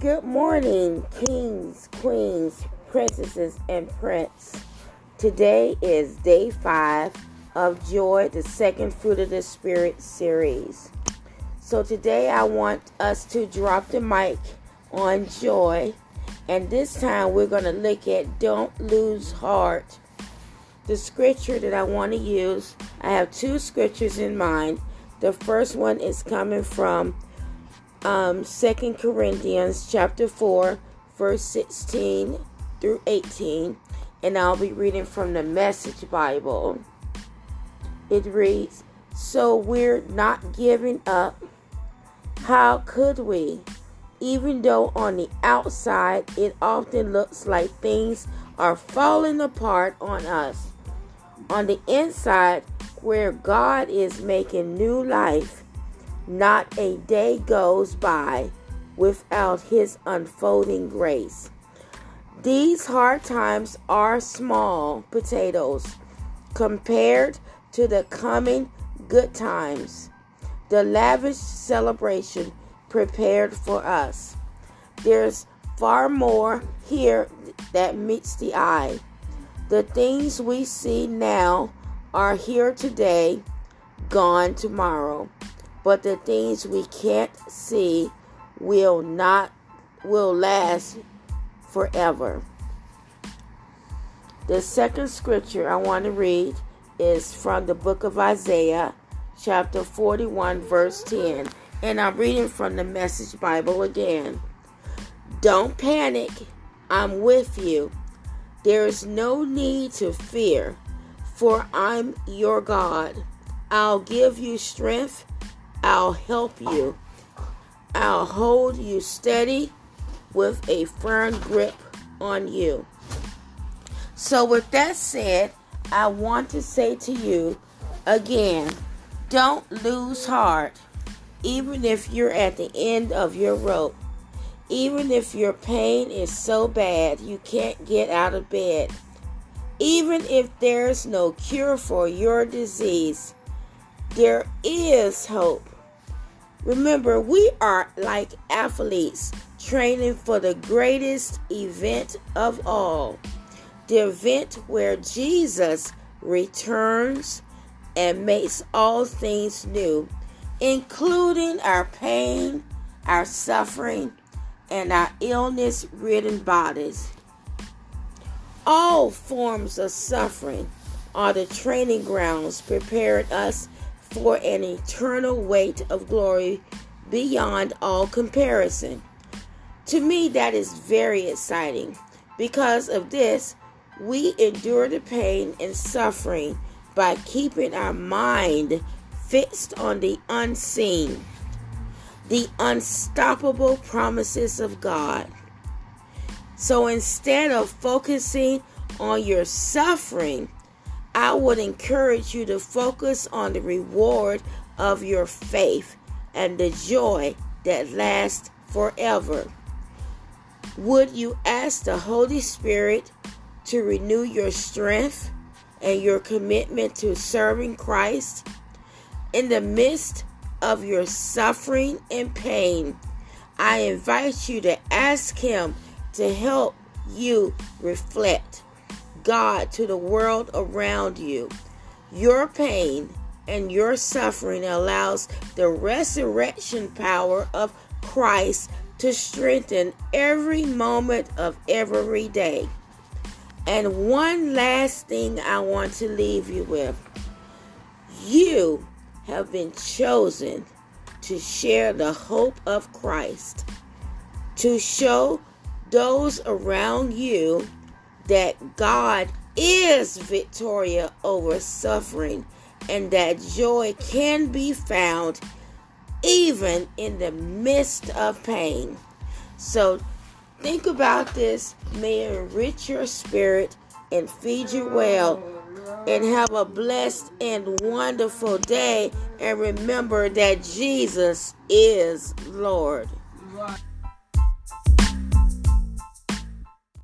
Good morning, kings, queens, princesses, and prince. Today is day five of Joy, the second fruit of the Spirit series. So today I want us to drop the mic on joy, and this time we're going to look at Don't Lose Heart. The scripture that I want to use, I have two scriptures in mind. The first one is coming from um, 2 Corinthians chapter 4, verse 16 through 18, and I'll be reading from the Message Bible. It reads, So we're not giving up. How could we? Even though on the outside it often looks like things are falling apart on us. On the inside, where God is making new life, not a day goes by without His unfolding grace. These hard times are small potatoes compared to the coming good times, the lavish celebration prepared for us. There's far more here that meets the eye. The things we see now are here today, gone tomorrow but the things we can't see will not will last forever. The second scripture I want to read is from the book of Isaiah, chapter 41, verse 10. And I'm reading from the Message Bible again. Don't panic, I'm with you. There is no need to fear, for I'm your God. I'll give you strength I'll help you. I'll hold you steady with a firm grip on you. So, with that said, I want to say to you again don't lose heart, even if you're at the end of your rope. Even if your pain is so bad you can't get out of bed. Even if there's no cure for your disease, there is hope. Remember, we are like athletes training for the greatest event of all the event where Jesus returns and makes all things new, including our pain, our suffering, and our illness ridden bodies. All forms of suffering are the training grounds preparing us for an eternal weight of glory beyond all comparison. To me, that is very exciting. Because of this, we endure the pain and suffering by keeping our mind fixed on the unseen, the unstoppable promises of God. So instead of focusing on your suffering, I would encourage you to focus on the reward of your faith and the joy that lasts forever. Would you ask the Holy Spirit to renew your strength and your commitment to serving Christ in the midst of your suffering and pain? I invite you to ask Him to help you reflect God to the world around you. Your pain and your suffering allows the resurrection power of Christ to strengthen every moment of every day. And one last thing I want to leave you with you have been chosen to share the hope of Christ, to show those around you that God is victorious over suffering and that joy can be found even in the midst of pain. So think about this. May enrich your spirit and feed you well. And have a blessed and wonderful day. And remember that Jesus is Lord.